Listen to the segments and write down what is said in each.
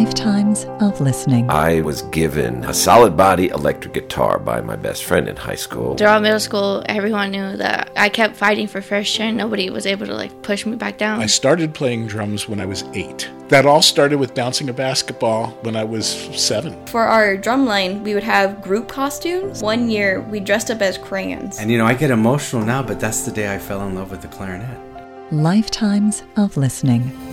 Lifetimes of listening. I was given a solid body electric guitar by my best friend in high school. Throughout middle school, everyone knew that I kept fighting for first chair. Nobody was able to like push me back down. I started playing drums when I was eight. That all started with bouncing a basketball when I was seven. For our drum line, we would have group costumes. One year, we dressed up as crayons. And you know, I get emotional now, but that's the day I fell in love with the clarinet. Lifetimes of listening.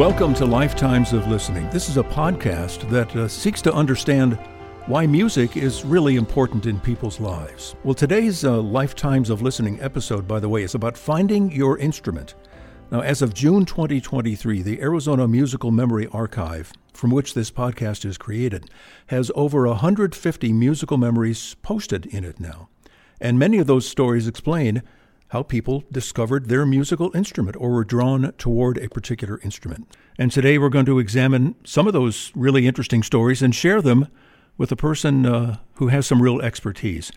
Welcome to Lifetimes of Listening. This is a podcast that uh, seeks to understand why music is really important in people's lives. Well, today's uh, Lifetimes of Listening episode, by the way, is about finding your instrument. Now, as of June 2023, the Arizona Musical Memory Archive, from which this podcast is created, has over 150 musical memories posted in it now. And many of those stories explain how people discovered their musical instrument or were drawn toward a particular instrument. And today we're going to examine some of those really interesting stories and share them with a person uh, who has some real expertise.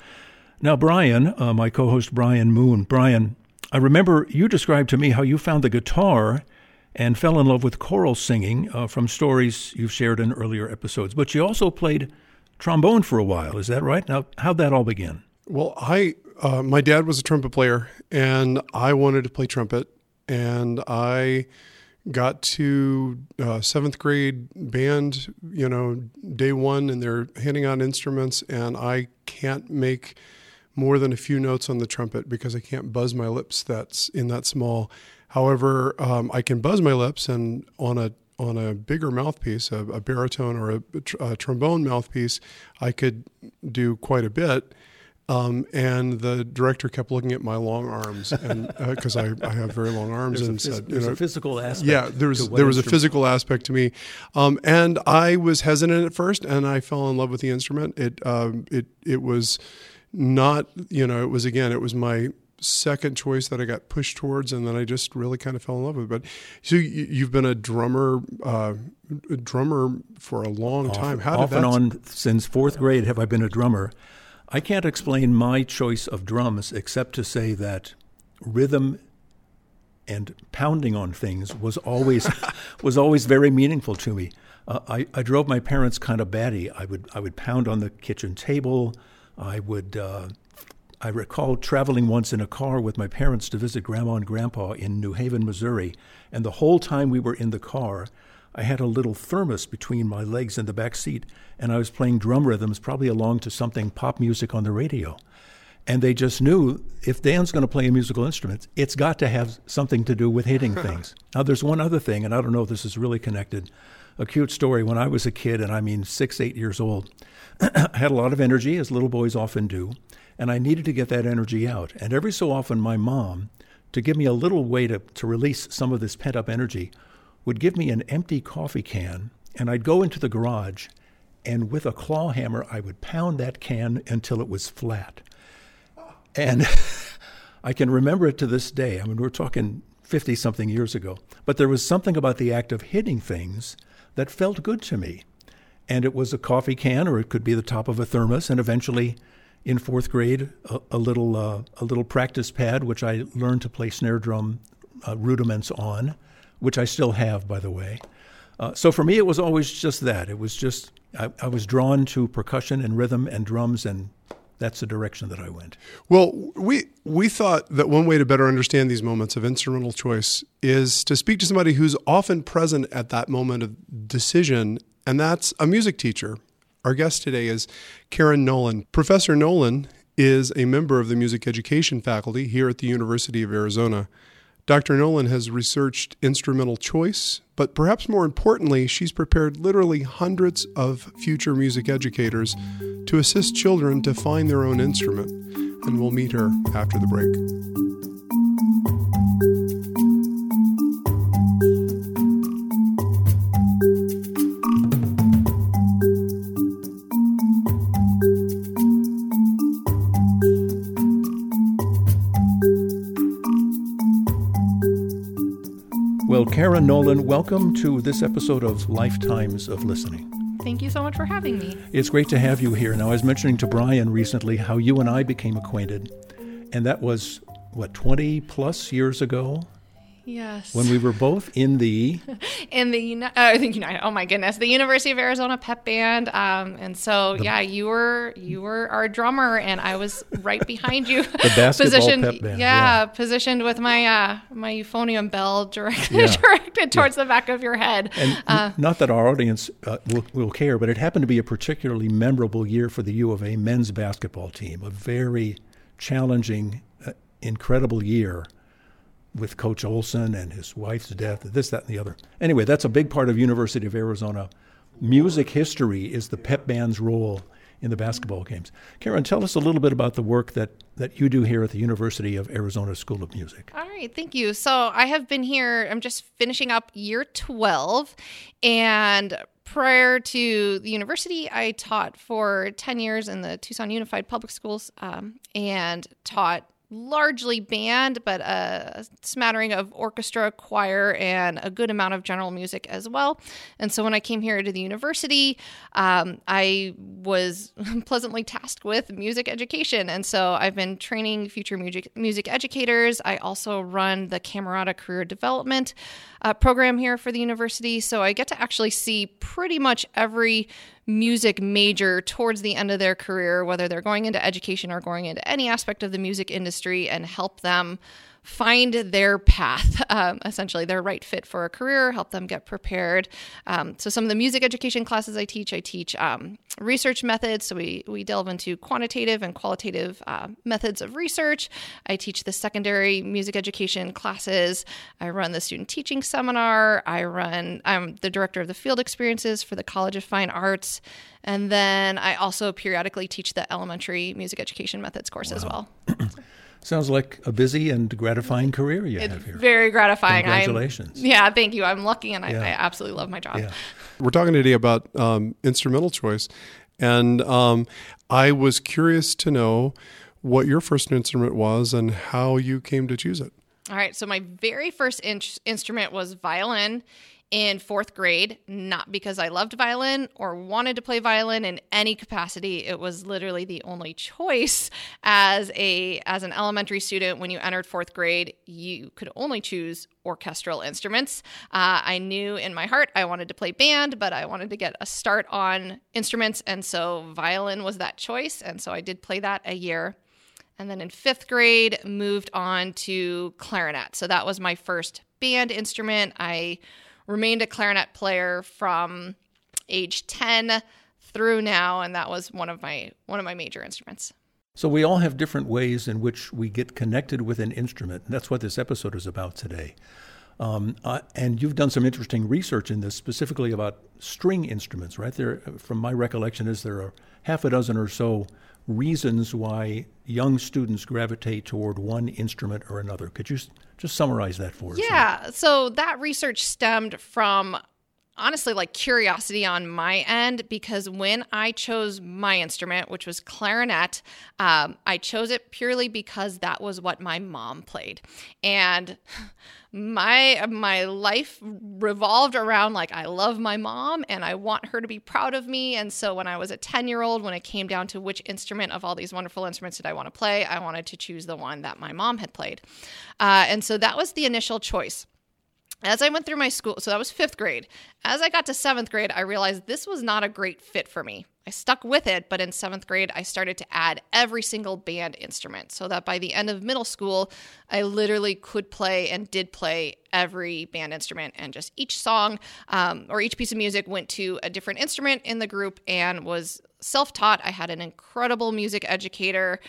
Now, Brian, uh, my co host Brian Moon, Brian, I remember you described to me how you found the guitar and fell in love with choral singing uh, from stories you've shared in earlier episodes. But you also played trombone for a while, is that right? Now, how'd that all begin? Well, I uh, my dad was a trumpet player, and I wanted to play trumpet, and I got to uh, seventh grade band, you know, day one, and they're handing out instruments, and I can't make more than a few notes on the trumpet because I can't buzz my lips. That's in that small. However, um, I can buzz my lips, and on a on a bigger mouthpiece, a, a baritone or a, a, trombone mouthpiece, I could do quite a bit. Um, and the director kept looking at my long arms, and because uh, I, I have very long arms, there's and phys- said, "There's know, a physical aspect." Yeah, there was there was a physical aspect to me, um, and I was hesitant at first, and I fell in love with the instrument. It um, it it was not you know it was again it was my second choice that I got pushed towards, and then I just really kind of fell in love with it. But so you, have been a drummer, uh, a drummer for a long off, time. How off and on since fourth grade have I been a drummer. I can't explain my choice of drums except to say that rhythm and pounding on things was always was always very meaningful to me. Uh, I, I drove my parents kind of batty. I would I would pound on the kitchen table. I would. Uh, I recall traveling once in a car with my parents to visit Grandma and Grandpa in New Haven, Missouri, and the whole time we were in the car, I had a little thermos between my legs in the back seat, and I was playing drum rhythms, probably along to something pop music on the radio. And they just knew if Dan's going to play a musical instrument, it's got to have something to do with hitting things. now, there's one other thing, and I don't know if this is really connected. A cute story. When I was a kid, and I mean six, eight years old, I had a lot of energy, as little boys often do, and I needed to get that energy out. And every so often, my mom, to give me a little way to, to release some of this pent up energy, would give me an empty coffee can, and I'd go into the garage, and with a claw hammer, I would pound that can until it was flat. And I can remember it to this day. I mean, we're talking 50 something years ago. But there was something about the act of hitting things that felt good to me. And it was a coffee can, or it could be the top of a thermos, and eventually, in fourth grade, a, a little uh, a little practice pad, which I learned to play snare drum uh, rudiments on which I still have, by the way. Uh, so for me, it was always just that. It was just, I, I, was drawn to percussion and rhythm and drums, and that's the direction that I went. Well, we, we thought that one way to better understand these moments of instrumental choice is to speak to somebody who's often present at that moment of decision, and that's a music teacher. Our guest today is Karin Nolan. Professor Nolan is a member of the music education faculty here at the University of Arizona. Dr. Nolan has researched instrumental choice, but perhaps more importantly, she's prepared literally hundreds of future music educators to assist children to find their own instrument. And we'll meet her after the break. Well, Karin Nolan, welcome to this episode of Lifetimes of Listening. Thank you so much for having me. It's great to have you here. Now, I was mentioning to Brian recently how you and I became acquainted, and that was what 20 plus years ago Yes. when we were both in the in the uh, I think United. Oh my goodness, the University of Arizona pep band. Um, and so yeah, you were you were our drummer, and I was right behind you. The basketball positioned, pep band, Yeah, yeah. positioned with my uh, my euphonium bell directed Yeah. directed towards the back of your head. and n- not that our audience uh, will, will care, but it happened to be a particularly memorable year for the U of A men's basketball team. A very challenging, uh, incredible year with Coach Olson and his wife's death, this, that, and the other. Anyway, that's a big part of University of Arizona music history is the pep band's role in the basketball games. Karin, tell us a little bit about the work that, that you do here at the University of Arizona School of Music. All right, thank you. So I have been here, I'm just finishing up year 12. And prior to the university, I taught for 10 years in the Tucson Unified Public Schools um, and taught largely band, but a smattering of orchestra, choir, and a good amount of general music as well. And so when I came here to the university, um, I was pleasantly tasked with music education. And so I've been training future music, music educators. I also run the Camerata Career Development uh, program here for the university. So I get to actually see pretty much every music major towards the end of their career, whether they're going into education or going into any aspect of the music industry, and help them find their path, um, essentially their right fit for a career, help them get prepared. Um, so some of the music education classes I teach, I teach um, research methods. So we, we delve into quantitative and qualitative uh, methods of research. I teach the secondary music education classes. I run the student teaching seminar. I run, I'm the director of the field experiences for the College of Fine Arts. And then I also periodically teach the elementary music education methods course as well. Sounds like a busy and gratifying career you have here. Very gratifying. I'm- Congratulations. yeah, thank you. I'm lucky and I, Yeah. I absolutely love my job. Yeah. We're talking today about um, instrumental choice, and um, I was curious to know what your first instrument was and how you came to choose it. All right. So my very first in- instrument was violin in fourth grade, not because I loved violin or wanted to play violin in any capacity. It was literally the only choice as a as an elementary student. When you entered fourth grade, you could only choose orchestral instruments. Uh, I knew in my heart I wanted to play band, but I wanted to get a start on instruments, and so violin was that choice. And so I did play that a year. And then in fifth grade, moved on to clarinet. So that was my first band instrument. I remained a clarinet player from age 10 through now, and that was one of my one of my major instruments. So we all have different ways in which we get connected with an instrument. And that's what this episode is about today. Um, uh, and you've done some interesting research in this, specifically about string instruments, right? There, from my recollection, is there are half a dozen or so reasons why young students gravitate toward one instrument or another. Could you just summarize that for us? Yeah. So that research stemmed from honestly like curiosity on my end because when I chose my instrument, which was clarinet, um, I chose it purely because that was what my mom played. And my my life revolved around like I love my mom and I want her to be proud of me. And so when I was a 10 year old, when it came down to which instrument of all these wonderful instruments did I want to play, I wanted to choose the one that my mom had played. Uh, and so that was the initial choice as I went through my school, so that was fifth grade. As I got to seventh grade, I realized this was not a great fit for me. I stuck with it, but in seventh grade, I started to add every single band instrument so that by the end of middle school, I literally could play and did play every band instrument. And just each song um, or each piece of music went to a different instrument in the group and was self taught. I had an incredible music educator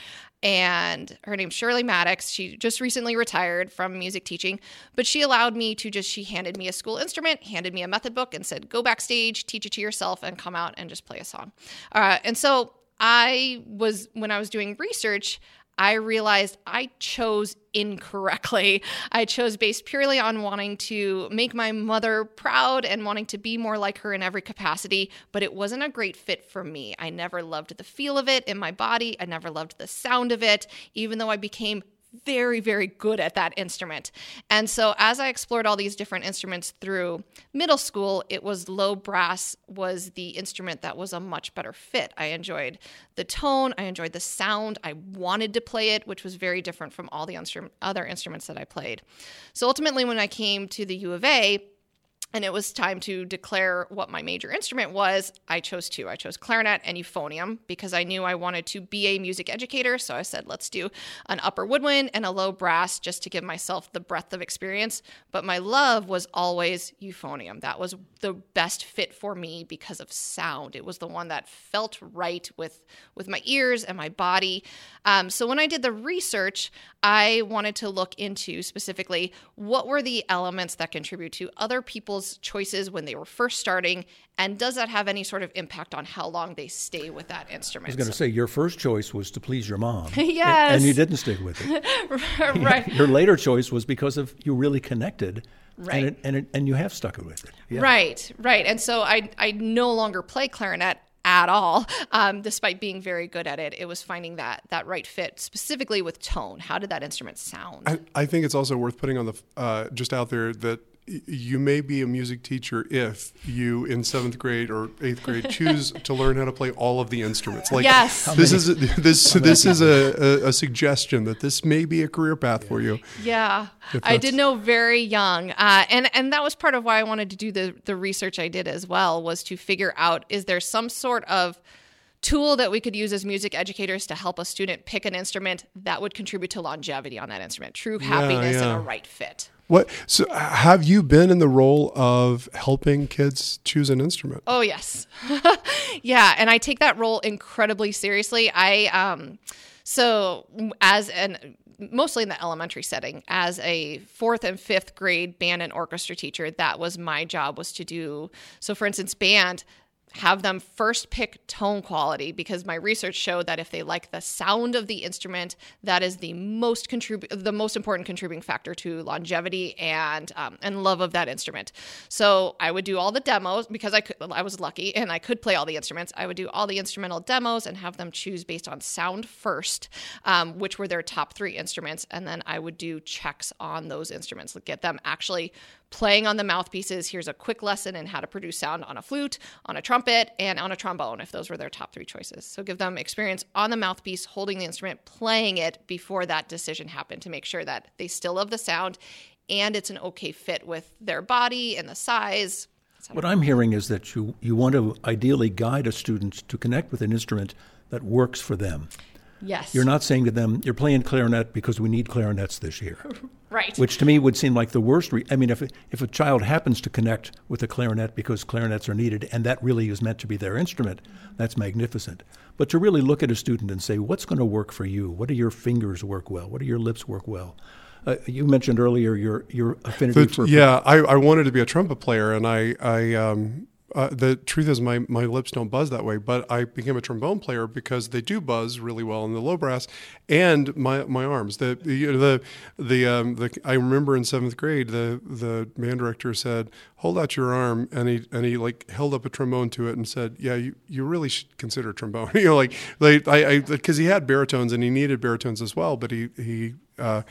and her name's Shirley Maddox. She just recently retired from music teaching, but she allowed me to just, she handed me a school instrument, handed me a method book, and said, go backstage, teach it to yourself, and come out and just play a song. Uh, and so I was, when I was doing research, I realized I chose incorrectly. I chose based purely on wanting to make my mother proud and wanting to be more like her in every capacity, but it wasn't a great fit for me. I never loved the feel of it in my body. I never loved the sound of it, even though I became very, very good at that instrument. And so as I explored all these different instruments through middle school, it was low brass was the instrument that was a much better fit. I enjoyed the tone, I enjoyed the sound, I wanted to play it, which was very different from all the other instruments that I played. So ultimately, when I came to the U of A, and it was time to declare what my major instrument was, I chose two. I chose clarinet and euphonium because I knew I wanted to be a music educator. So I said, let's do an upper woodwind and a low brass just to give myself the breadth of experience. But my love was always euphonium. That was the best fit for me because of sound. It was the one that felt right with, with my ears and my body. Um, so when I did the research, I wanted to look into specifically what were the elements that contribute to other people's choices when they were first starting, and does that have any sort of impact on how long they stay with that instrument? I was going to say your first choice was to please your mom. Yes. And you didn't stick with it. right. Your later choice was because of you really connected. Right. And, it, and, it, and you have stuck with it. Yeah. Right, right. And so I I no longer play clarinet at all, um, despite being very good at it. It was finding that that right fit specifically with tone. How did that instrument sound? I, I think it's also worth putting on the uh, just out there that y- you may be a music teacher if you in seventh grade or eighth grade choose to learn how to play all of the instruments. Like Yes. This is a, this this is a, a, a suggestion that this may be a career path for you. Yeah, I did know very young, uh, and and that was part of why I wanted to do the the research I did as well was to figure out is there some sort of tool that we could use as music educators to help a student pick an instrument that would contribute to longevity on that instrument, true happiness and yeah. a right fit. What so have you been in the role of helping kids choose an instrument? Oh yes, yeah, and I take that role incredibly seriously. I um, so as an mostly in the elementary setting as a fourth and fifth grade band and orchestra teacher that was my job was to do so for instance band have them first pick tone quality because my research showed that if they like the sound of the instrument, that is the most contrib- the most important contributing factor to longevity and um, and love of that instrument. So I would do all the demos because I could I was lucky and I could play all the instruments. I would do all the instrumental demos and have them choose based on sound first, um, which were their top three instruments, and then I would do checks on those instruments, get them actually playing on the mouthpieces. Here's a quick lesson in how to produce sound on a flute, on a trumpet, and on a trombone, if those were their top three choices. So give them experience on the mouthpiece, holding the instrument, playing it before that decision happened to make sure that they still love the sound and it's an okay fit with their body and the size. What I'm hearing is that you, you want to ideally guide a student to connect with an instrument that works for them. Yes. You're not saying to them, you're playing clarinet because we need clarinets this year. right. Which to me would seem like the worst. Re- I mean, if, if a child happens to connect with a clarinet because clarinets are needed and that really is meant to be their instrument, that's magnificent. But to really look at a student and say, what's going to work for you? What do your fingers work well? What do your lips work well? Uh, you mentioned earlier your, your affinity The- for. yeah, I, I wanted to be a trumpet player, and I, I um, uh, the truth is my, my lips don't buzz that way, but I became a trombone player because they do buzz really well in the low brass, and my, my arms. The you know, the the um, the I remember in seventh grade the the band director said, "Hold out your arm," and he and he like held up a trombone to it and said, "Yeah, you, you really should consider trombone." you know, like like I because he had baritones and he needed baritones as well, but he he uh,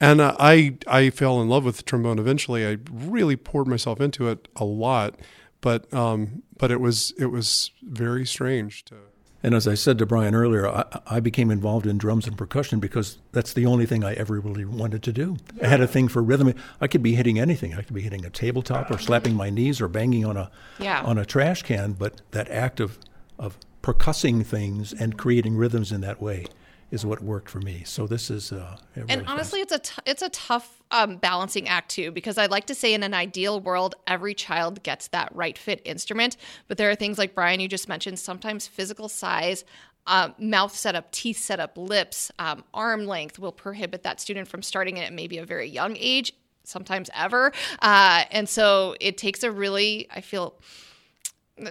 and uh, I I fell in love with trombone eventually. I really poured myself into it a lot, but um, but it was it was very strange to. And as I said to Brian earlier, I, I became involved in drums and percussion because that's the only thing I ever really wanted to do. I had a thing for rhythm. I could be hitting anything. I could be hitting a tabletop or slapping my knees or banging on a Yeah. on a trash can. But that act of of percussing things and creating rhythms in that way is what worked for me. So this is uh, really and honestly, it's a t- it's a tough um, balancing act too because I'd like to say in an ideal world, every child gets that right fit instrument, but there are things like Brian you just mentioned. Sometimes physical size. Uh, mouth setup, teeth setup, lips, um, arm length will prohibit that student from starting it at maybe a very young age, sometimes ever. Uh, and so it takes a really, I feel,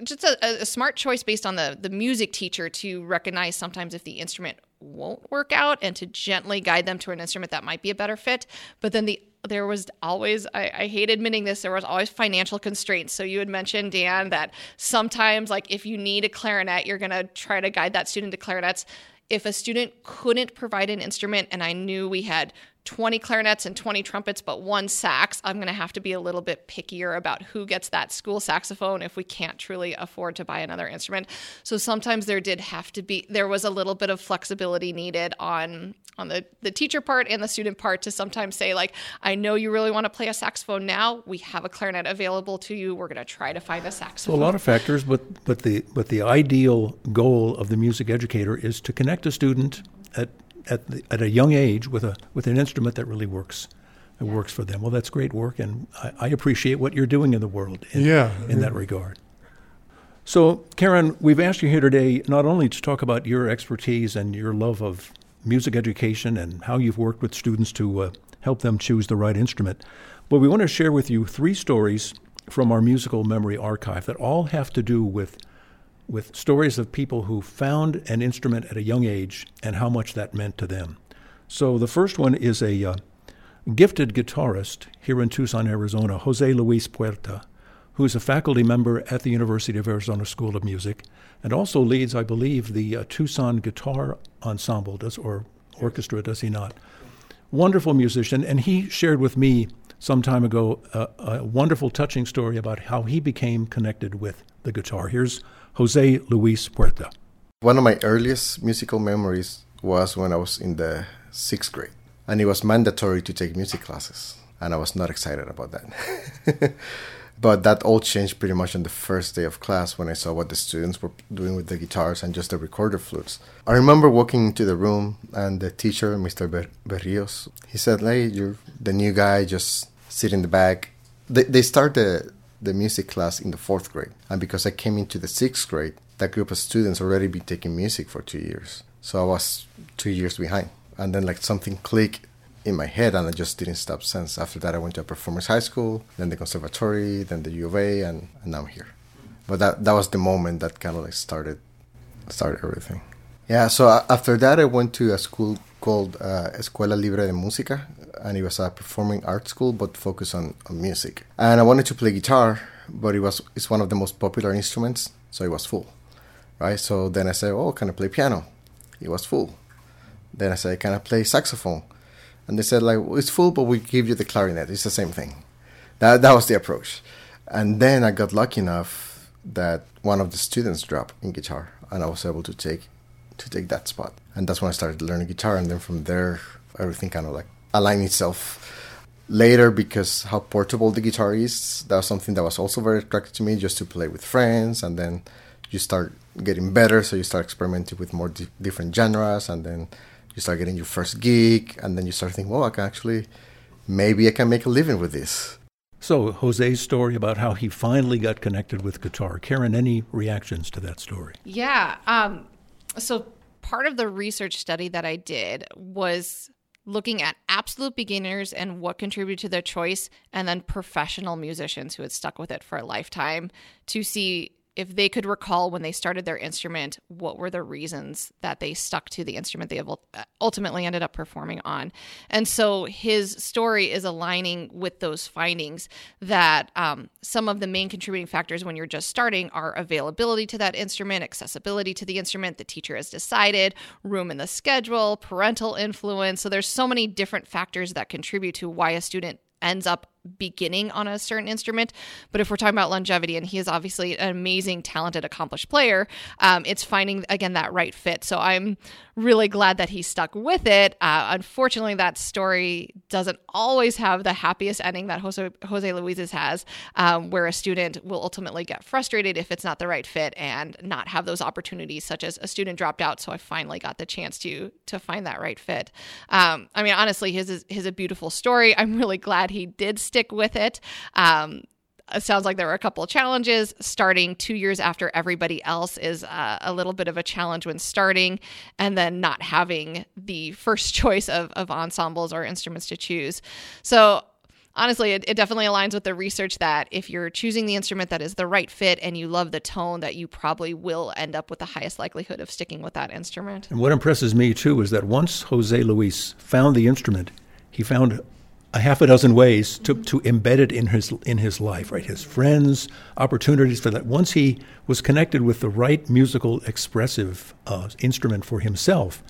just a, a smart choice based on the the music teacher to recognize sometimes if the instrument won't work out and to gently guide them to an instrument that might be a better fit. But then the there was always I, I, hate admitting this there was always financial constraints so you had mentioned dan that sometimes like if you need a clarinet you're going to try to guide that student to clarinets if a student couldn't provide an instrument and i knew we had 20 clarinets and 20 trumpets, but one sax, I'm going to have to be a little bit pickier about who gets that school saxophone if we can't truly afford to buy another instrument. So sometimes there did have to be, there was a little bit of flexibility needed on on the, the teacher part and the student part to sometimes say like i know you really want to play a saxophone now. We have a clarinet available to you. We're going to try to find a saxophone. So a lot of factors but but the but the ideal goal of the music educator is to connect a student at at, the, at a young age with a with an instrument that really works. It yeah. works for them. Well, that's great work, and I, I, appreciate what you're doing in the world. In, yeah, in that regard. So, Karin, we've asked you here today not only to talk about your expertise and your love of music education and how you've worked with students to uh, help them choose the right instrument, but we want to share with you three stories from our musical memory archive that all have to do with with stories of people who found an instrument at a young age and how much that meant to them. So the first one is a uh, gifted guitarist here in Tucson, Arizona, Jose Luis Puerta, who is a faculty member at the University of Arizona School of Music and also leads, I believe, the uh, Tucson Guitar Ensemble, does or orchestra, does he not? Wonderful musician, and he shared with me some time ago uh, a wonderful, touching story about how he became connected with the guitar. Here's Jose Luis Puerta. One of my earliest musical memories was when I was in the sixth grade, and it was mandatory to take music classes, and I was not excited about that. but that all changed pretty much on the first day of class when I saw what the students were doing with the guitars and just the recorder flutes. I remember walking into the room and the teacher, Mr. Ber- Berrios, he said, "Hey, you're the new guy. Just sit in the back." They they start the the music class in the fourth grade. And because I came into the sixth grade, that group of students already been taking music for two years. So I was two years behind. And then like something clicked in my head and I just didn't stop since. After that I went to a performance high school, then the conservatory, then the U of A and, and now I'm here. But that that was the moment that kind of like started started everything. Yeah, so after that I went to a school called uh, Escuela Libre de Música, and it was a performing arts school but focused on, on music. And I wanted to play guitar, but it was it's one of the most popular instruments, so it was full, right? So then I said, "Oh, can I play piano?" It was full. Then I said, "Can I play saxophone?" And they said, "Like well, it's full, but we give you the clarinet. It's the same thing." That that was the approach. And then I got lucky enough that one of the students dropped in guitar, and I was able to take to take that spot. And that's when I started learning guitar. And then from there, everything kind of like aligned itself. Later, because how portable the guitar is, that was something that was also very attractive to me, just to play with friends. And then you start getting better, so you start experimenting with more di- different genres, and then you start getting your first gig, and then you start thinking, well, I can actually, maybe I can make a living with this. So, Jose's story about how he finally got connected with guitar. Karin, any reactions to that story? Yeah. Um, so part of the research study that I did was looking at absolute beginners and what contributed to their choice, and then professional musicians who had stuck with it for a lifetime to see if they could recall when they started their instrument, what were the reasons that they stuck to the instrument they ultimately ended up performing on. And so his story is aligning with those findings that um, some of the main contributing factors when you're just starting are availability to that instrument, accessibility to the instrument, the teacher has decided, room in the schedule, parental influence. So there's so many different factors that contribute to why a student ends up beginning on a certain instrument. But if we're talking about longevity, and he is obviously an amazing, talented, accomplished player, um, it's finding again that right fit. So I'm really glad that he stuck with it. Uh, unfortunately, that story doesn't always have the happiest ending that Jose, Jose Luis's has, um, where a student will ultimately get frustrated if it's not the right fit and not have those opportunities, such as a student dropped out, so I finally got the chance to to find that right fit. Um, I mean, honestly, his is his a beautiful story. I'm really glad he did stick with it. Um, it sounds like there were a couple of challenges. Starting two years after everybody else is uh, a little bit of a challenge when starting, and then not having the first choice of, of ensembles or instruments to choose. So honestly, it, it definitely aligns with the research that if you're choosing the instrument that is the right fit and you love the tone, that you probably will end up with the highest likelihood of sticking with that instrument. And what impresses me too is that once Jose Luis found the instrument, he found a half a dozen ways to, to embed it in his in his life, right? His friends, opportunities for that. Once he was connected with the right musical expressive uh, instrument for himself,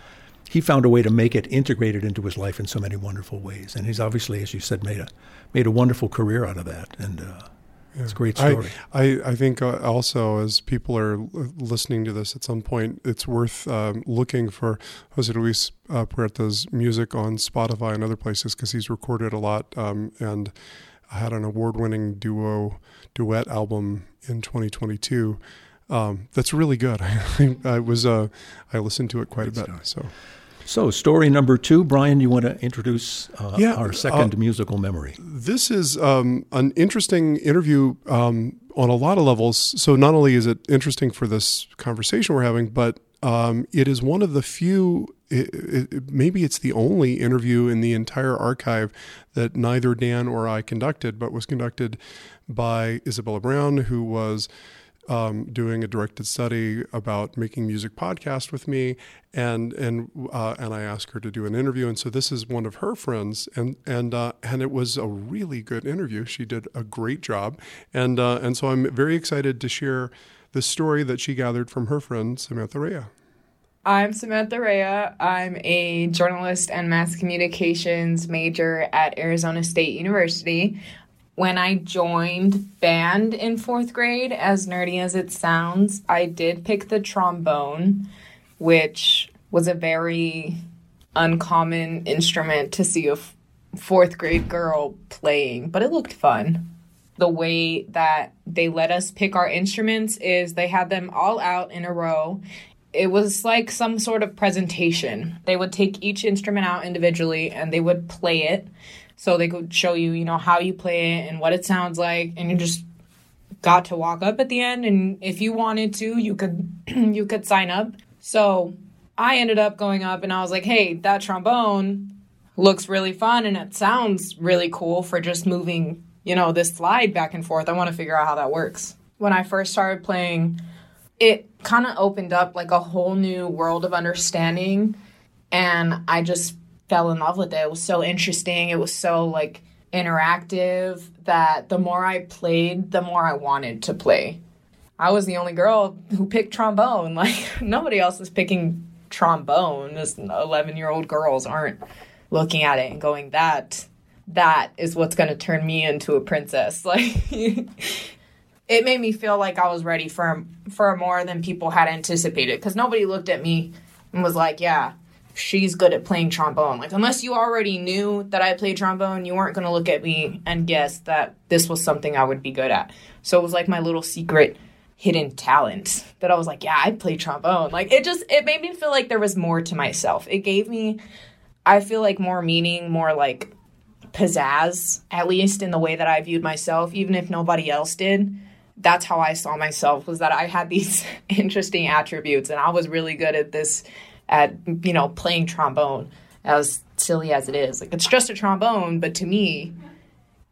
he found a way to make it integrated into his life in so many wonderful ways. And he's obviously, as you said, made a made a wonderful career out of that. And uh, yeah. It's a great story. I, I, I think uh, also as people are listening to this at some point, it's worth um, looking for Jose Luis uh, Puerta's music on Spotify and other places because he's recorded a lot um, and had an award-winning duo duet album in 2022. Um, that's really good. I, I was uh, I listened to it quite great a bit. Story. So so, story number two, Brian, you want to introduce uh, yeah, our second uh, musical memory? This is um, an interesting interview um, on a lot of levels. So, not only is it interesting for this conversation we're having, but um, it is one of the few, it, it, maybe it's the only interview in the entire archive that neither Dan or I conducted, but was conducted by Isabella Brown, who was um, doing a directed study about making music podcast with me, and and uh, and I asked her to do an interview, and so this is one of her friends, and and uh, and it was a really good interview. She did a great job, and uh, and so I'm very excited to share the story that she gathered from her friend Samantha Rea. I'm Samantha Rea. I'm a journalist and mass communications major at Arizona State University when I joined band in fourth grade, as nerdy as it sounds, I did pick the trombone, which was a very uncommon instrument to see a f- fourth grade girl playing, but it looked fun. The way that they let us pick our instruments is they had them all out in a row. It was like some sort of presentation. They would take each instrument out individually and they would play it so they could show you, you know, how you play it and what it sounds like, and you just got to walk up at the end. And if you wanted to, you could you could sign up. So I ended up going up, and I was like, hey, that trombone looks really fun, and it sounds really cool for just moving, you know, this slide back and forth. I want to figure out how that works. When I first started playing, it kind of opened up like a whole new world of understanding and I just fell in love with it. It was so interesting. It was so like interactive that the more I played, the more I wanted to play. I was the only girl who picked trombone. Like nobody else is picking trombone. This 11 year old girls aren't looking at it and going, that that is what's going to turn me into a princess. Like it made me feel like I was ready for for more than people had anticipated because nobody looked at me and was like, yeah, she's good at playing trombone. Like, unless you already knew that I played trombone, you weren't going to look at me and guess that this was something I would be good at. So it was like my little secret hidden talent that I was like, yeah, I play trombone. Like, it just, it made me feel like there was more to myself. It gave me, I feel like, more meaning, more like pizzazz, at least in the way that I viewed myself, even if nobody else did. That's how I saw myself was that I had these interesting attributes and I was really good at this at you know playing trombone as silly as it is. Like it's just a trombone but to me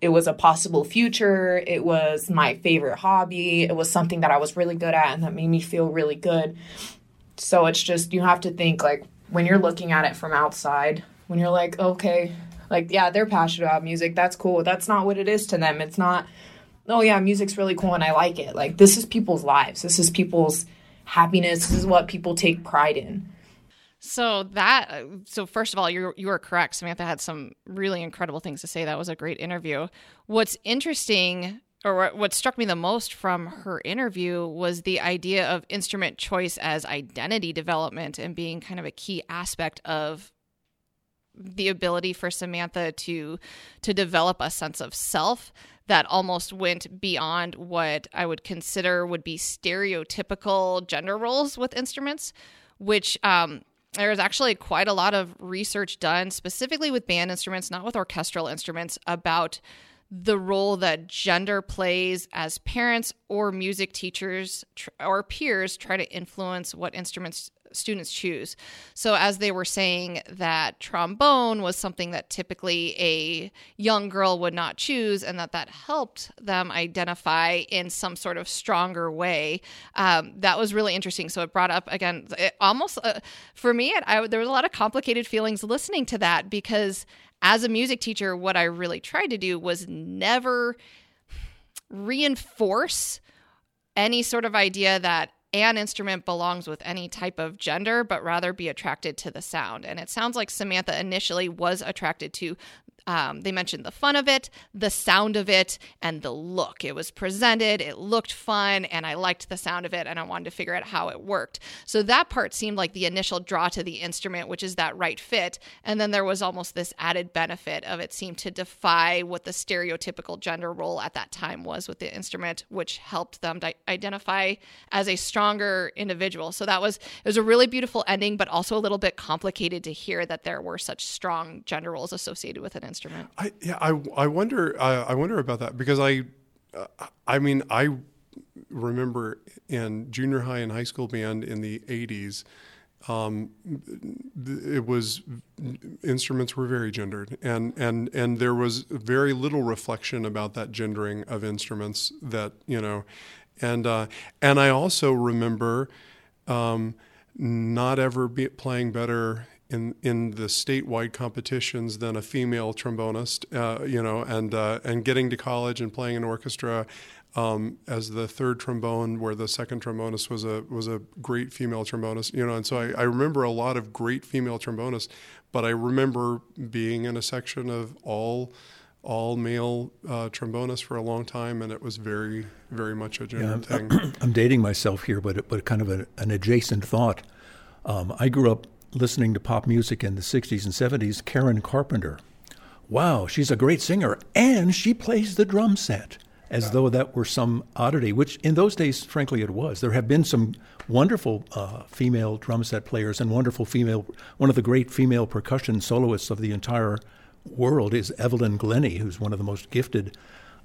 it was a possible future. It was my favorite hobby. It was something that i was really good at and that made me feel really good. So it's just you have to think like when you're looking at it from outside when you're like okay like yeah they're passionate about music. That's cool. That's not what it is to them. It's not oh yeah music's really cool and i like it. Like this is people's lives. This is people's happiness. This is what people take pride in so that so first of all, you you are correct. Samantha had some really incredible things to say. That was a great interview. What's interesting or what struck me the most from her interview was the idea of instrument choice as identity development and being kind of a key aspect of the ability for Samantha to to develop a sense of self that almost went beyond what I would consider would be stereotypical gender roles with instruments, which um, there's actually quite a lot of research done specifically with band instruments, not with orchestral instruments, about the role that gender plays as parents or music teachers tr- or peers try to influence what instruments students choose. So, as they were saying that trombone was something that typically a young girl would not choose, and that that helped them identify in some sort of stronger way, um, that was really interesting. So, it brought up again, it almost uh, for me, it, I, there was a lot of complicated feelings listening to that because as a music teacher, what I really tried to do was never reinforce any sort of idea that an instrument belongs with any type of gender, but rather be attracted to the sound. And it sounds like Samantha initially was attracted to um, they mentioned the fun of it, the sound of it, and the look. It was presented, it looked fun, and I liked the sound of it, and I wanted to figure out how it worked. So that part seemed like the initial draw to the instrument, which is that right fit. And then there was almost this added benefit of it seemed to defy what the stereotypical gender role at that time was with the instrument, which helped them identify as a stronger individual. So that was it was a really beautiful ending, but also a little bit complicated to hear that there were such strong gender roles associated with an instrument instrument. I yeah, I I wonder I, wonder about that because I uh, I mean I remember in junior high and high school band in the 80s um, it was instruments were very gendered and and and there was very little reflection about that gendering of instruments that you know and uh, and I also remember um, not ever be playing better in in the statewide competitions than a female trombonist, uh, you know, and uh, and getting to college and playing an orchestra um, as the third trombone, where the second trombonist was a was a great female trombonist, you know, and so I, I remember a lot of great female trombonists, but I remember being in a section of all all male uh, trombonists for a long time, and it was very very much a gender yeah, thing. I'm dating myself here, but but kind of a, an adjacent thought. Um, I grew up listening to pop music in the 60s and 70s, Karen Carpenter. Wow, she's a great singer, and she plays the drum set as though that were some oddity, which in those days, frankly, it was. There have been some wonderful uh, female drum set players and wonderful female, one of the great female percussion soloists of the entire world is Evelyn Glennie, who's one of the most gifted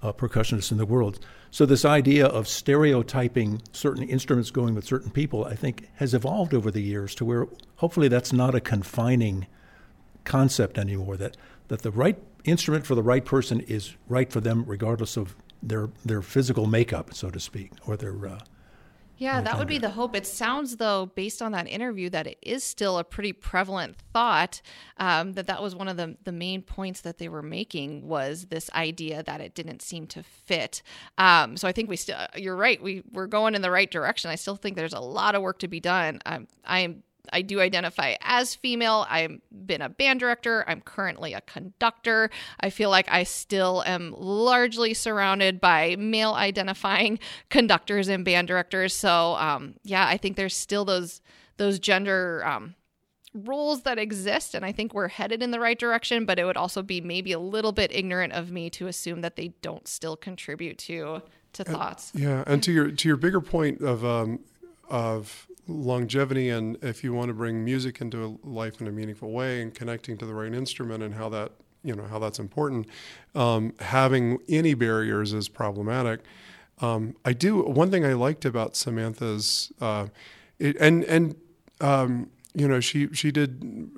uh, percussionists in the world. So this idea of stereotyping certain instruments going with certain people, I think, has evolved over the years to where hopefully that's not a confining concept anymore. That that the right instrument for the right person is right for them, regardless of their their physical makeup, so to speak, or their uh, yeah, that would be the hope. It sounds, though, based on that interview, that it is still a pretty prevalent thought. Um, that that was one of the the main points that they were making was this idea that it didn't seem to fit. Um, so I think we still, you're right. We we're going in the right direction. I still think there's a lot of work to be done. Um, I am I do identify as female. I've been a band director. I'm currently a conductor. I feel like I still am largely surrounded by male identifying conductors and band directors. So, um, yeah, I think there's still those those gender um, roles that exist, and I think we're headed in the right direction. But it would also be maybe a little bit ignorant of me to assume that they don't still contribute to to thoughts. yeah, and to your to your bigger point of um, of longevity and if you want to bring music into life in a meaningful way and connecting to the right instrument and how that you know how that's important um, having any barriers is problematic. Um, i do one thing i liked about samantha's uh, it, and and um, you know she she did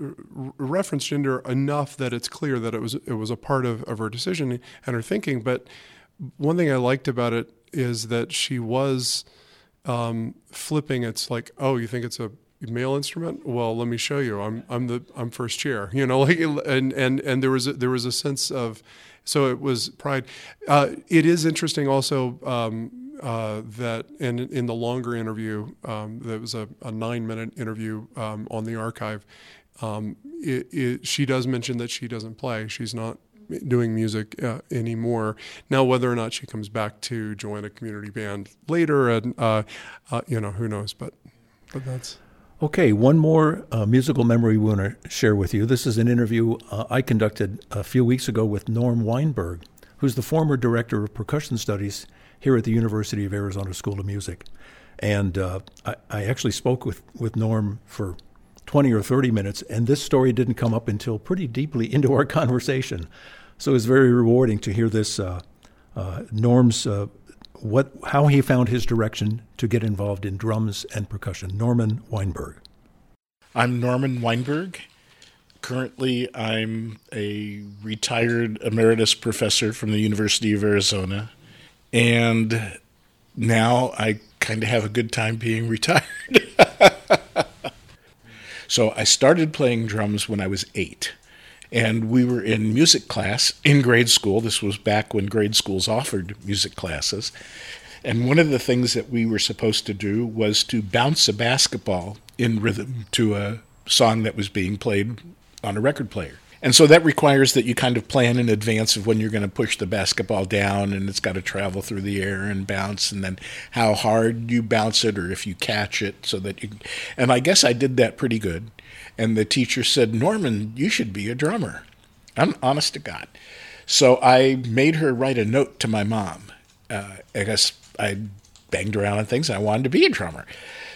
reference gender enough that it's clear that it was it was a part of, of her decision and her thinking but one thing i liked about it is that she was um, flipping, it's like, oh, you think it's a male instrument? Well, let me show you. I'm I'm the I'm first chair. You know, like and and and there was a, there was a sense of, so it was pride. Uh, it is interesting also. Um, uh, that in in the longer interview, um, there was a, a nine minute interview um, on the archive. Um, it, it, she does mention that she doesn't play. She's not doing music uh, anymore. Now, whether or not she comes back to join a community band later, and uh, uh, you know, who knows? But but that's. Okay, one more uh, musical memory we want to share with you. This is an interview uh, I conducted a few weeks ago with Norm Weinberg, who's the former director of percussion studies here at the University of Arizona School of Music. And uh, I, I, actually spoke with, with Norm for 20 or 30 minutes, and this story didn't come up until pretty deeply into our conversation. So it was very rewarding to hear this uh, uh, Norm's uh, what how he found his direction to get involved in drums and percussion. Norman Weinberg. I'm Norman Weinberg. Currently, I'm a retired emeritus professor from the University of Arizona. And now I kind of have a good time being retired. So I started playing drums when I was eight. And we were in music class in grade school. This was back when grade schools offered music classes. And one of the things that we were supposed to do was to bounce a basketball in rhythm to a song that was being played on a record player. And so that requires that you kind of plan in advance of when you're going to push the basketball down and it's got to travel through the air and bounce and then how hard you bounce it or if you catch it so that you and I guess I did that pretty good. And the teacher said, "Norman, you should be a drummer." I'm honest to God. So I made her write a note to my mom. Uh, I guess I banged around on things. I wanted to be a drummer.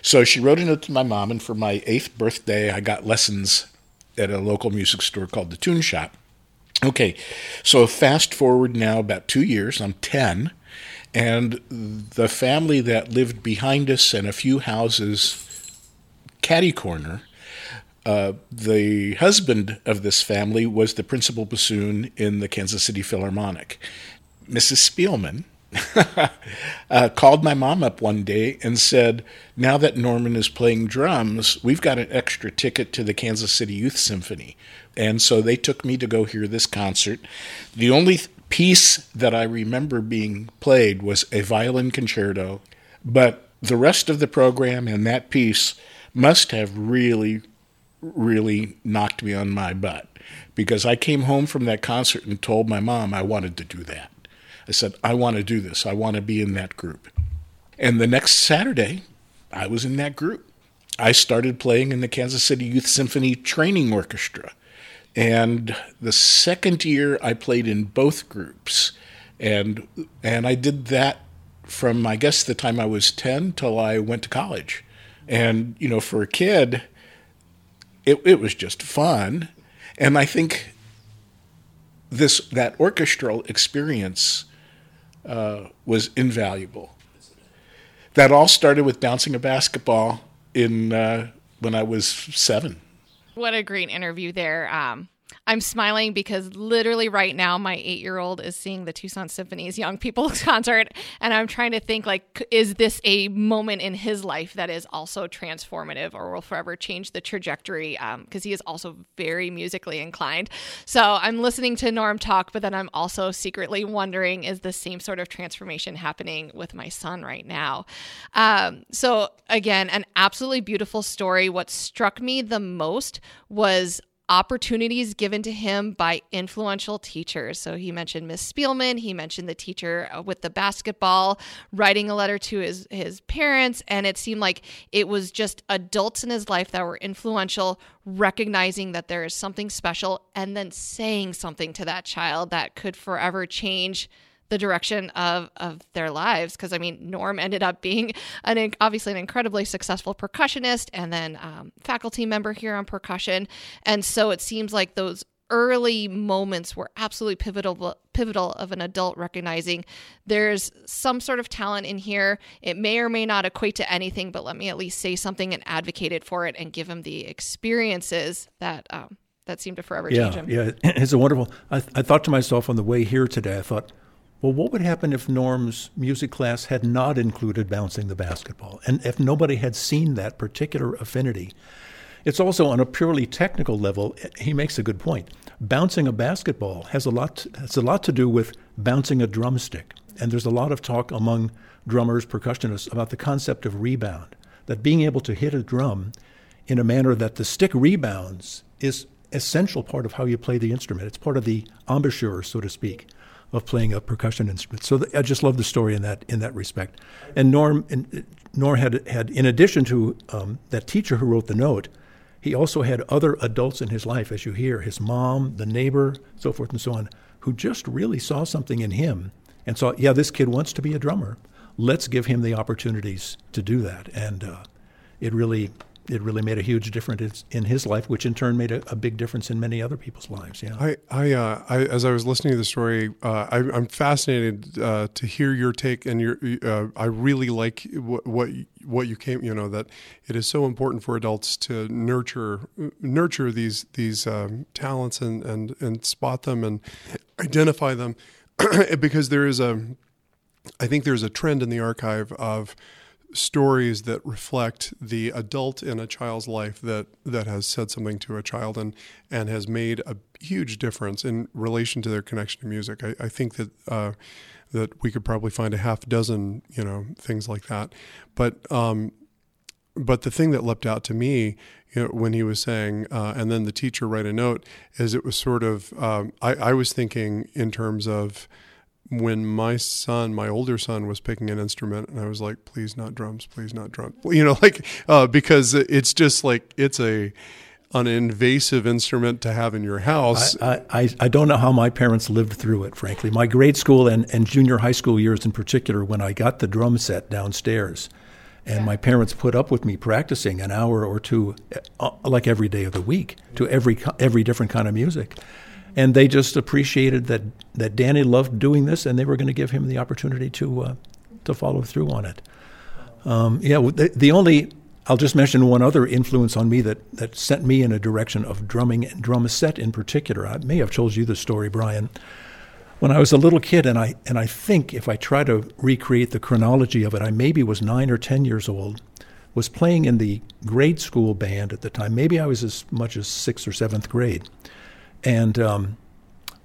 So she wrote a note to my mom, and for my eighth birthday, I got lessons at a local music store called the Tune Shop. Okay, so fast forward now about two years, I'm 10, and the family that lived behind us and a few houses catty corner, uh, the husband of this family was the principal bassoon in the Kansas City Philharmonic. Mrs. Spielman, uh, called my mom up one day and said, Now that Norman is playing drums, we've got an extra ticket to the Kansas City Youth Symphony. And so they took me to go hear this concert. The only th- piece that I remember being played was a violin concerto, but the rest of the program and that piece must have really, really knocked me on my butt because I came home from that concert and told my mom I wanted to do that. I said, I want to do this. I want to be in that group. And the next Saturday, I was in that group. I started playing in the Kansas City Youth Symphony Training Orchestra. And the second year, I played in both groups. And, and I did that from, I guess, the time I was 10 till I went to college. And, you know, for a kid, it, it was just fun. And I think this that orchestral experience uh, was invaluable. That all started with bouncing a basketball in uh, when I was seven. What a great interview there. Um, I'm smiling because literally right now my eight year old is seeing the Tucson Symphony's Young People's Concert, and I'm trying to think like, is this a moment in his life that is also transformative or will forever change the trajectory? Because um, he is also very musically inclined. So I'm listening to Norm talk, but then I'm also secretly wondering, is the same sort of transformation happening with my son right now? Um, so again, an absolutely beautiful story. What struck me the most was opportunities given to him by influential teachers. So he mentioned Miss Spielman, he mentioned the teacher uh, with the basketball, writing a letter to his his parents, and it seemed like it was just adults in his life that were influential, recognizing that there is something special and then saying something to that child that could forever change the direction of of their lives. Because I mean Norm ended up being an obviously an incredibly successful percussionist and then um, faculty member here on percussion. And so it seems like those early moments were absolutely pivotal pivotal of an adult recognizing there's some sort of talent in here. It may or may not equate to anything but let me at least say something and advocate it for it and give him the experiences that um, that seem to forever yeah, change him yeah it's a wonderful I, I thought to myself on the way here today i thought well, what would happen if Norm's music class had not included bouncing the basketball and if nobody had seen that particular affinity? It's also on a purely technical level, he makes a good point. Bouncing a basketball has a lot has a lot to do with bouncing a drumstick. And there's a lot of talk among drummers, percussionists about the concept of rebound, that being able to hit a drum in a manner that the stick rebounds is essential part of how you play the instrument. It's part of the embouchure, so to speak of playing a percussion instrument. So I just love the story in that in that respect. And Norm, and Norm had had in addition to um, that teacher who wrote the note, he also had other adults in his life, as you hear, his mom, the neighbor, so forth and so on, who just really saw something in him and saw, yeah, this kid wants to be a drummer. Let's give him the opportunities to do that. And uh, it really it really made a huge difference in his life, which in turn made a, a big difference in many other people's lives. Yeah. I, I, uh, I as I was listening to the story, uh, I, am fascinated uh, to hear your take, and your. Uh, I really like what, what what you came. You know that it is so important for adults to nurture nurture these these um, talents and and and spot them and identify them, because there is a. I think there's a trend in the archive of stories that reflect the adult in a child's life that that has said something to a child and and has made a huge difference in relation to their connection to music. I, I think that uh, that we could probably find a half dozen you know things like that, but um, but the thing that leapt out to me you know, when he was saying, uh, and then the teacher write a note, is it was sort of um, I, I was thinking in terms of when my son, my older son, was picking an instrument, and I was like, "Please not drums, please not drums," you know, like uh, because it's just like it's a an invasive instrument to have in your house. I, I, I don't know how my parents lived through it, frankly. My grade school and, and junior high school years in particular, when I got the drum set downstairs, and my parents put up with me practicing an hour or two, uh, like every day of the week, to every every different kind of music and they just appreciated that that Danny loved doing this, and they were going to give him the opportunity to uh, to follow through on it. Um, yeah, the, the, only I'll just mention one other influence on me that that sent me in a direction of drumming and drum set in particular. I may have told you the story, Brian. When I was a little kid, and I and I think if I try to recreate the chronology of it, I maybe was nine or ten years old. Was playing in the grade school band at the time. Maybe I was as much as sixth or seventh grade and um,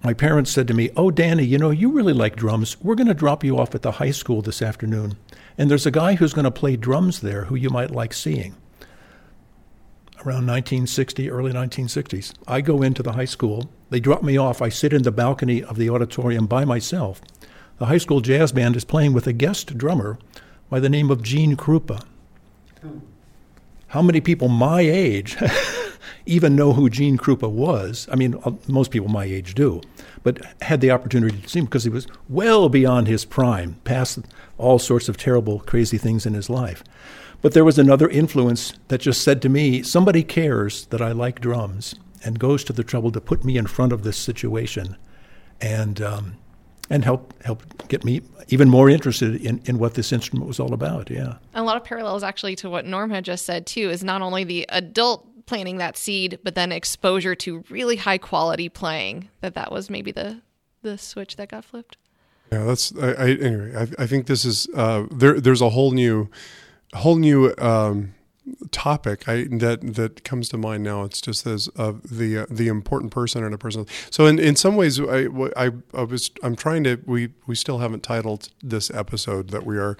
my parents said to me, Oh, Danny, you know, you really like drums. We're going to drop you off at the high school this afternoon. And there's a guy who's going to play drums there who you might like seeing. Around 1960, early 1960s. I go into the high school. They drop me off. I sit in the balcony of the auditorium by myself. The high school jazz band is playing with a guest drummer by the name of Gene Krupa. How many people my age even know who Gene Krupa was. I mean, uh, most people my age do, but had the opportunity to see him because he was well beyond his prime, past all sorts of terrible, crazy things in his life. But there was another influence that just said to me, somebody cares that I like drums and goes to the trouble to put me in front of this situation and um, and help help get me even more interested in, in what this instrument was all about. Yeah. A lot of parallels actually to what Norm had just said too is not only the adult planting that seed, but then exposure to really high quality playing. That that was maybe the the switch that got flipped. Yeah, that's I, I anyway. I, I think this is uh, there. There's a whole new, whole new um, topic I, that that comes to mind now. It's just as uh, the uh, the important person and a person. So in, in some ways, I, I, I was I'm trying to we we still haven't titled this episode that we are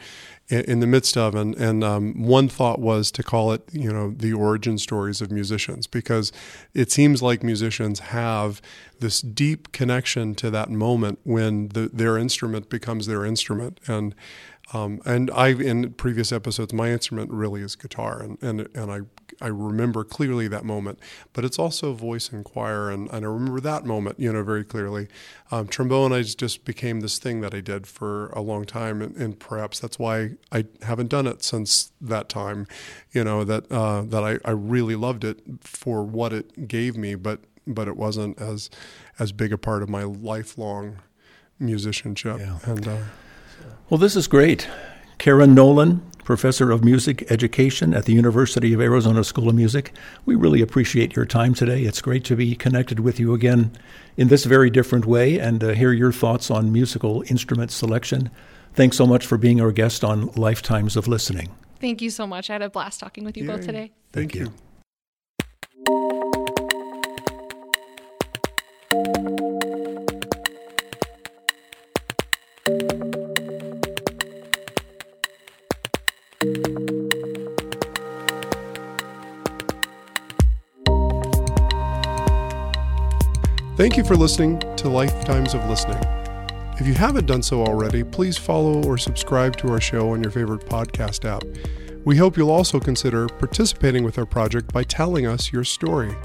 in, in the midst of, and and um, one thought was to call it you know the origin stories of musicians because it seems like musicians have this deep connection to that moment when the, their instrument becomes their instrument and um, and I, in previous episodes, my instrument really is guitar, and, and, and I, I remember clearly that moment. But it's also voice and choir, and, and I remember that moment, you know, very clearly. Um, trombone, I just became this thing that I did for a long time, and, and, perhaps that's why I haven't done it since that time. You know that uh, that I, I really loved it for what it gave me, but but it wasn't as as big a part of my lifelong musicianship. Yeah. And uh, well, this is great. Karin Nolan, professor of music education at the University of Arizona School of Music. We really appreciate your time today. It's great to be connected with you again in this very different way and uh, hear your thoughts on musical instrument selection. Thanks so much for being our guest on Lifetimes of Listening. Thank you so much. I had a blast talking with you Yay. both today. Thank, Thank you. Thank you for listening to Lifetimes of Listening. If you haven't done so already, please follow or subscribe to our show on your favorite podcast app. We hope you'll also consider participating with our project by telling us your story.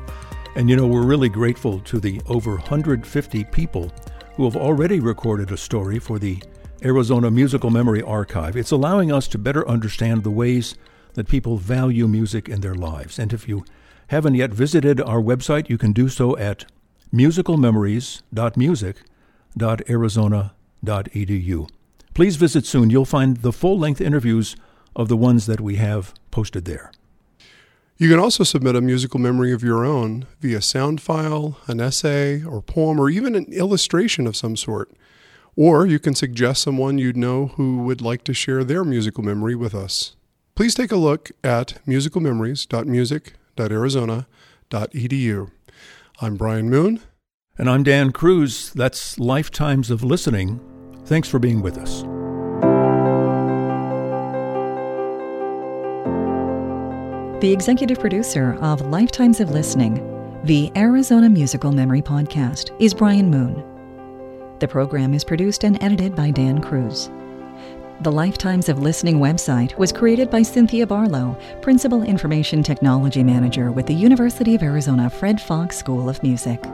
And you know, we're really grateful to the over 150 people who have already recorded a story for the Arizona Musical Memory Archive. It's allowing us to better understand the ways that people value music in their lives. And if you haven't yet visited our website, you can do so at musicalmemories.music.arizona.edu. Please visit soon. You'll find the full length interviews of the ones that we have posted there. You can also submit a musical memory of your own via sound file, an essay or poem, or even an illustration of some sort. Or you can suggest someone you'd know who would like to share their musical memory with us. Please take a look at musicalmemories.music.arizona.edu. I'm Brian Moon. And I'm Dan Cruz. That's Lifetimes of Listening. Thanks for being with us. The executive producer of Lifetimes of Listening, the Arizona Musical Memory Podcast, is Brian Moon. The program is produced and edited by Dan Cruz. The Lifetimes of Listening website was created by Cynthia Barlow, Principal Information Technology Manager with the University of Arizona Fred Fox School of Music.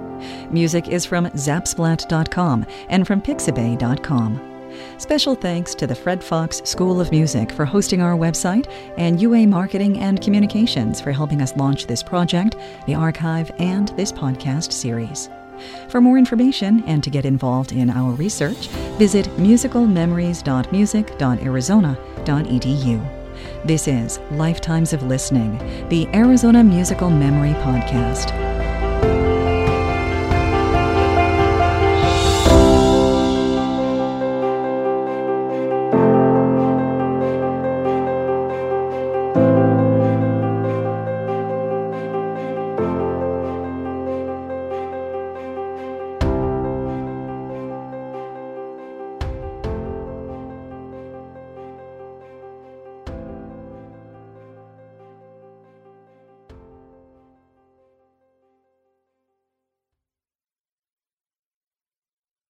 Music is from Zapsplat.com and from Pixabay.com. Special thanks to the Fred Fox School of Music for hosting our website and UA Marketing and Communications for helping us launch this project, the archive, and this podcast series. For more information and to get involved in our research, visit musicalmemories.music.arizona.edu. This is Lifetimes of Listening, the Arizona Musical Memory Podcast.